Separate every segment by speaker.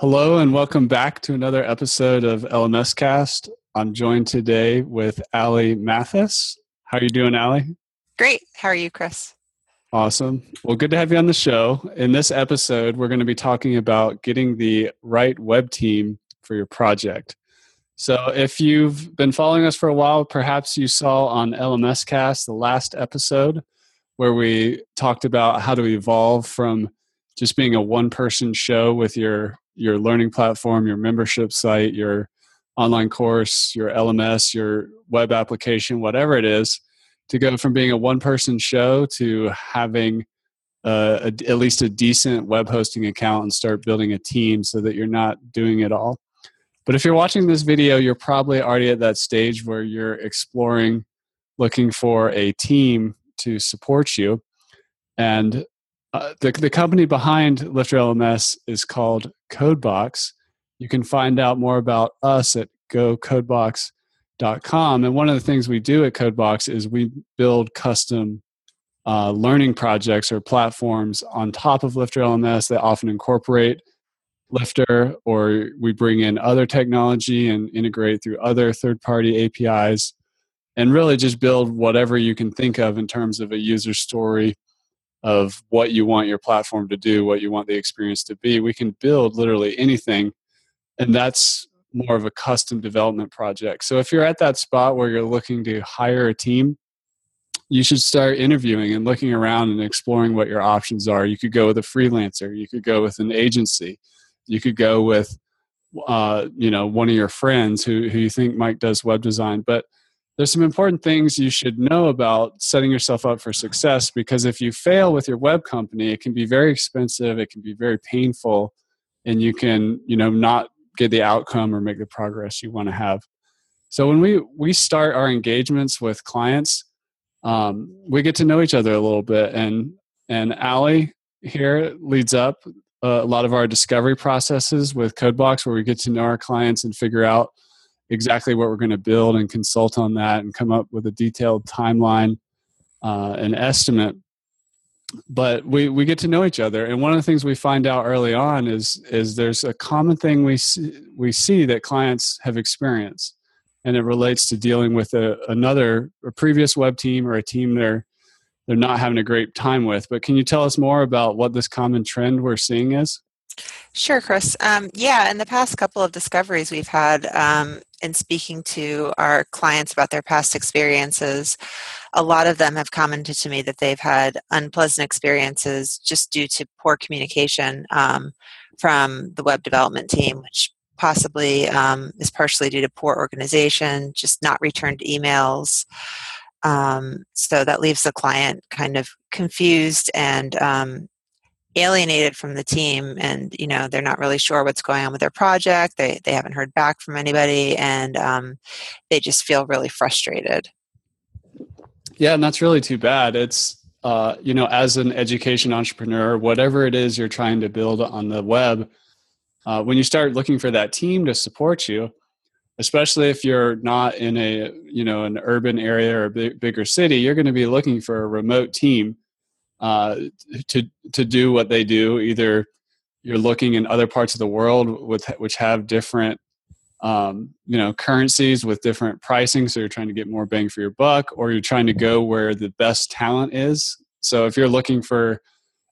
Speaker 1: Hello and welcome back to another episode of LMS Cast. I'm joined today with Ali Mathis. How are you doing, Ali?
Speaker 2: Great. How are you, Chris?
Speaker 1: Awesome. Well, good to have you on the show. In this episode, we're going to be talking about getting the right web team for your project. So, if you've been following us for a while, perhaps you saw on LMS Cast the last episode where we talked about how to evolve from just being a one person show with your your learning platform, your membership site, your online course, your LMS, your web application, whatever it is, to go from being a one person show to having uh, a, at least a decent web hosting account and start building a team so that you're not doing it all. But if you're watching this video, you're probably already at that stage where you're exploring looking for a team to support you. And uh, the, the company behind Lifter LMS is called Codebox. You can find out more about us at gocodebox.com. And one of the things we do at Codebox is we build custom uh, learning projects or platforms on top of Lifter LMS that often incorporate Lifter, or we bring in other technology and integrate through other third party APIs, and really just build whatever you can think of in terms of a user story of what you want your platform to do, what you want the experience to be. We can build literally anything, and that's more of a custom development project. So if you're at that spot where you're looking to hire a team, you should start interviewing and looking around and exploring what your options are. You could go with a freelancer, you could go with an agency, you could go with uh, you know one of your friends who who you think Mike does web design, but there's some important things you should know about setting yourself up for success because if you fail with your web company it can be very expensive it can be very painful and you can you know not get the outcome or make the progress you want to have. So when we we start our engagements with clients um, we get to know each other a little bit and and ali here leads up a lot of our discovery processes with codebox where we get to know our clients and figure out exactly what we're going to build and consult on that and come up with a detailed timeline uh, and estimate. But we, we get to know each other and one of the things we find out early on is is there's a common thing we see, we see that clients have experienced and it relates to dealing with a, another a previous web team or a team they're they're not having a great time with. But can you tell us more about what this common trend we're seeing is
Speaker 2: Sure, Chris. Um, yeah, in the past couple of discoveries we've had um, in speaking to our clients about their past experiences, a lot of them have commented to me that they've had unpleasant experiences just due to poor communication um, from the web development team, which possibly um, is partially due to poor organization, just not returned emails. Um, so that leaves the client kind of confused and um, alienated from the team and you know they're not really sure what's going on with their project. They, they haven't heard back from anybody and um, they just feel really frustrated.
Speaker 1: Yeah and that's really too bad. It's uh, you know as an education entrepreneur whatever it is you're trying to build on the web uh, when you start looking for that team to support you especially if you're not in a you know an urban area or a big, bigger city you're going to be looking for a remote team uh, to to do what they do. Either you're looking in other parts of the world with which have different um, you know currencies with different pricing, so you're trying to get more bang for your buck, or you're trying to go where the best talent is. So if you're looking for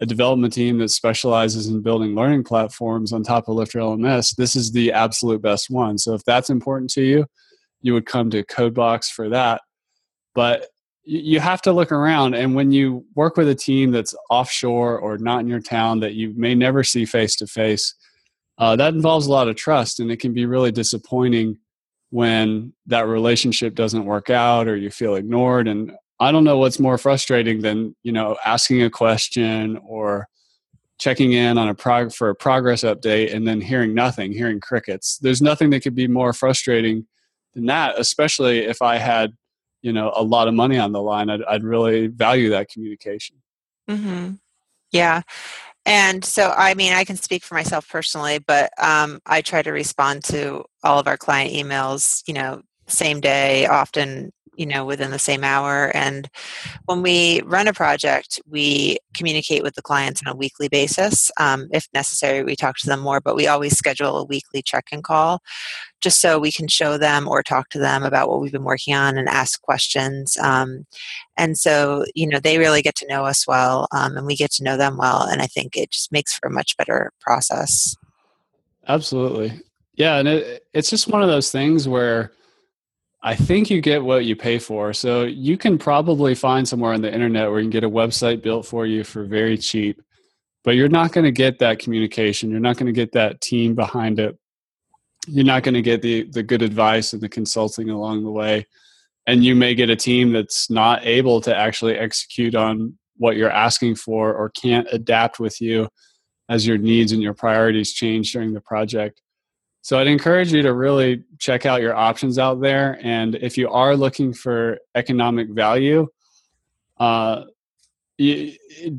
Speaker 1: a development team that specializes in building learning platforms on top of Lifter LMS, this is the absolute best one. So if that's important to you, you would come to Codebox for that. But you have to look around and when you work with a team that's offshore or not in your town that you may never see face to face that involves a lot of trust and it can be really disappointing when that relationship doesn't work out or you feel ignored and i don't know what's more frustrating than you know asking a question or checking in on a prog- for a progress update and then hearing nothing hearing crickets. There's nothing that could be more frustrating than that especially if i had you know a lot of money on the line i'd, I'd really value that communication
Speaker 2: mm-hmm. yeah and so i mean i can speak for myself personally but um, i try to respond to all of our client emails you know same day often you know within the same hour and when we run a project we communicate with the clients on a weekly basis um, if necessary we talk to them more but we always schedule a weekly check-in call just so we can show them or talk to them about what we've been working on and ask questions um, and so you know they really get to know us well um, and we get to know them well and i think it just makes for a much better process.
Speaker 1: Absolutely. Yeah and it, it's just one of those things where I think you get what you pay for. So you can probably find somewhere on the internet where you can get a website built for you for very cheap, but you're not going to get that communication. You're not going to get that team behind it. You're not going to get the the good advice and the consulting along the way. And you may get a team that's not able to actually execute on what you're asking for or can't adapt with you as your needs and your priorities change during the project. So I'd encourage you to really check out your options out there. And if you are looking for economic value, uh, you,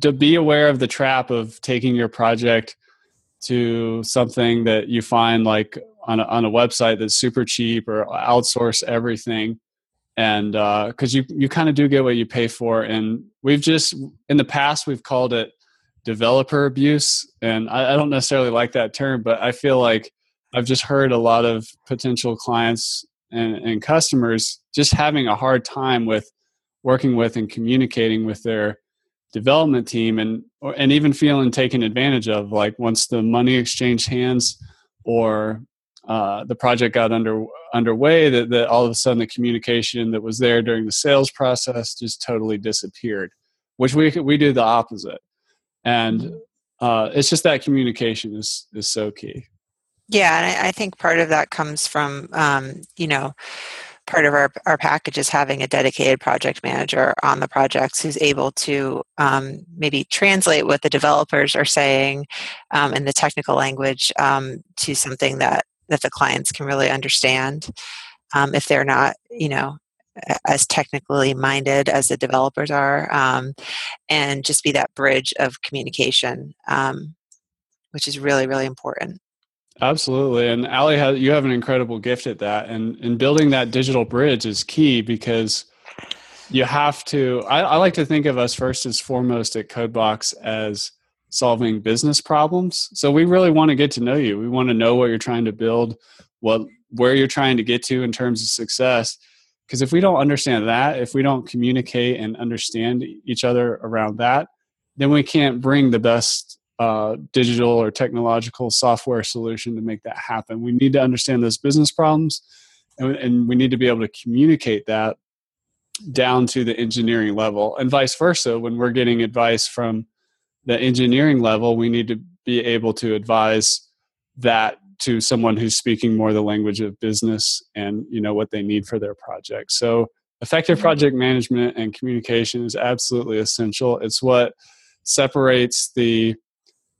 Speaker 1: to be aware of the trap of taking your project to something that you find like on a, on a website that's super cheap or outsource everything. And because uh, you you kind of do get what you pay for. And we've just in the past we've called it developer abuse. And I, I don't necessarily like that term but i feel like I've just heard a lot of potential clients and, and customers just having a hard time with working with and communicating with their development team and or, and even feeling taken advantage of like once the money exchanged hands or uh, the project got under underway that, that all of a sudden the communication that was there during the sales process just totally disappeared which we we do the opposite and mm-hmm. uh, it's just that communication is is so key
Speaker 2: yeah, and I, I think part of that comes from, um, you know, part of our, our package is having a dedicated project manager on the projects who's able to um, maybe translate what the developers are saying um, in the technical language um, to something that, that the clients can really understand um, if they're not, you know, as technically minded as the developers are um, and just be that bridge of communication um, which is really really important
Speaker 1: Absolutely. And Ali, you have an incredible gift at that. And, and building that digital bridge is key because you have to, I, I like to think of us first as foremost at CodeBox as solving business problems. So we really want to get to know you. We want to know what you're trying to build, what where you're trying to get to in terms of success. Because if we don't understand that, if we don't communicate and understand each other around that, then we can't bring the best uh, digital or technological software solution to make that happen. We need to understand those business problems and, and, we need to be able to communicate that down to the engineering level and vice versa. When we're getting advice from the engineering level, we need to be able to advise that to someone who's speaking more the language of business and you know what they need for their project. So effective project management and communication is absolutely essential. It's what separates the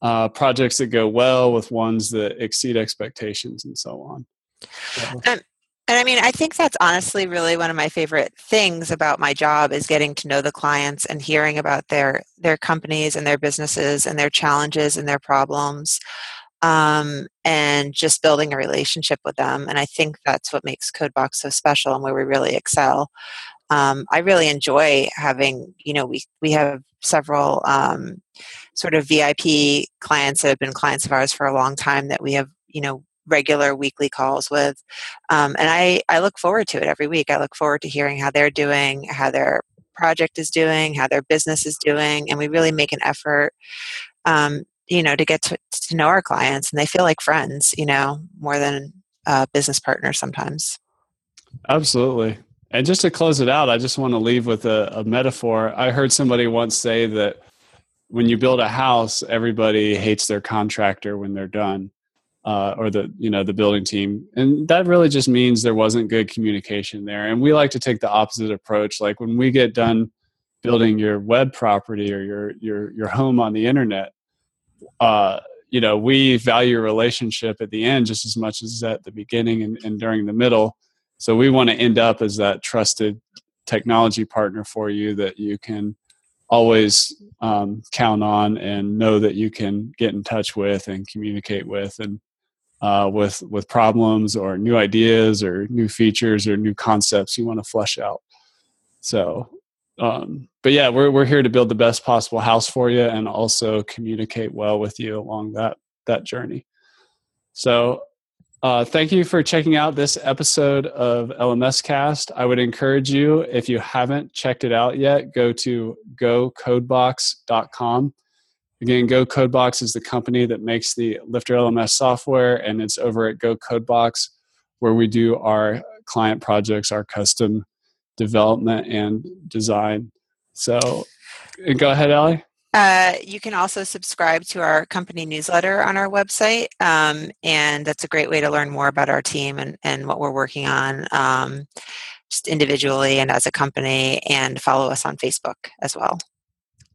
Speaker 1: uh, projects that go well with ones that exceed expectations and so on.
Speaker 2: Um, and I mean, I think that's honestly really one of my favorite things about my job is getting to know the clients and hearing about their their companies and their businesses and their challenges and their problems, um, and just building a relationship with them. And I think that's what makes CodeBox so special and where we really excel. Um, I really enjoy having, you know, we we have several um, sort of VIP clients that have been clients of ours for a long time that we have, you know, regular weekly calls with. Um, and I, I look forward to it every week. I look forward to hearing how they're doing, how their project is doing, how their business is doing. And we really make an effort, um, you know, to get to, to know our clients and they feel like friends, you know, more than uh, business partners sometimes.
Speaker 1: Absolutely. And just to close it out, I just want to leave with a, a metaphor. I heard somebody once say that when you build a house, everybody hates their contractor when they're done, uh, or the you know the building team, and that really just means there wasn't good communication there. And we like to take the opposite approach. Like when we get done building your web property or your your your home on the internet, uh, you know we value relationship at the end just as much as at the beginning and, and during the middle. So we want to end up as that trusted technology partner for you that you can always um, count on and know that you can get in touch with and communicate with and uh, with with problems or new ideas or new features or new concepts you want to flesh out. So, um, but yeah, we're we're here to build the best possible house for you and also communicate well with you along that that journey. So, uh, thank you for checking out this episode of LMS Cast. I would encourage you, if you haven't checked it out yet, go to gocodebox.com. Again, Go Codebox is the company that makes the Lifter LMS software, and it's over at Go Codebox where we do our client projects, our custom development and design. So, go ahead, Allie.
Speaker 2: Uh, you can also subscribe to our company newsletter on our website, um, and that's a great way to learn more about our team and, and what we're working on, um, just individually and as a company, and follow us on Facebook as well.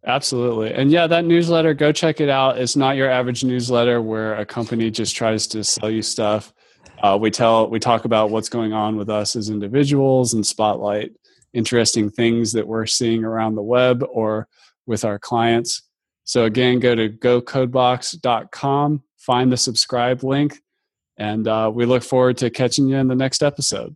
Speaker 1: Absolutely. And yeah, that newsletter, go check it out. It's not your average newsletter where a company just tries to sell you stuff. Uh, we tell we talk about what's going on with us as individuals and spotlight interesting things that we're seeing around the web or with our clients. So again, go to gocodebox.com, find the subscribe link, and uh, we look forward to catching you in the next episode.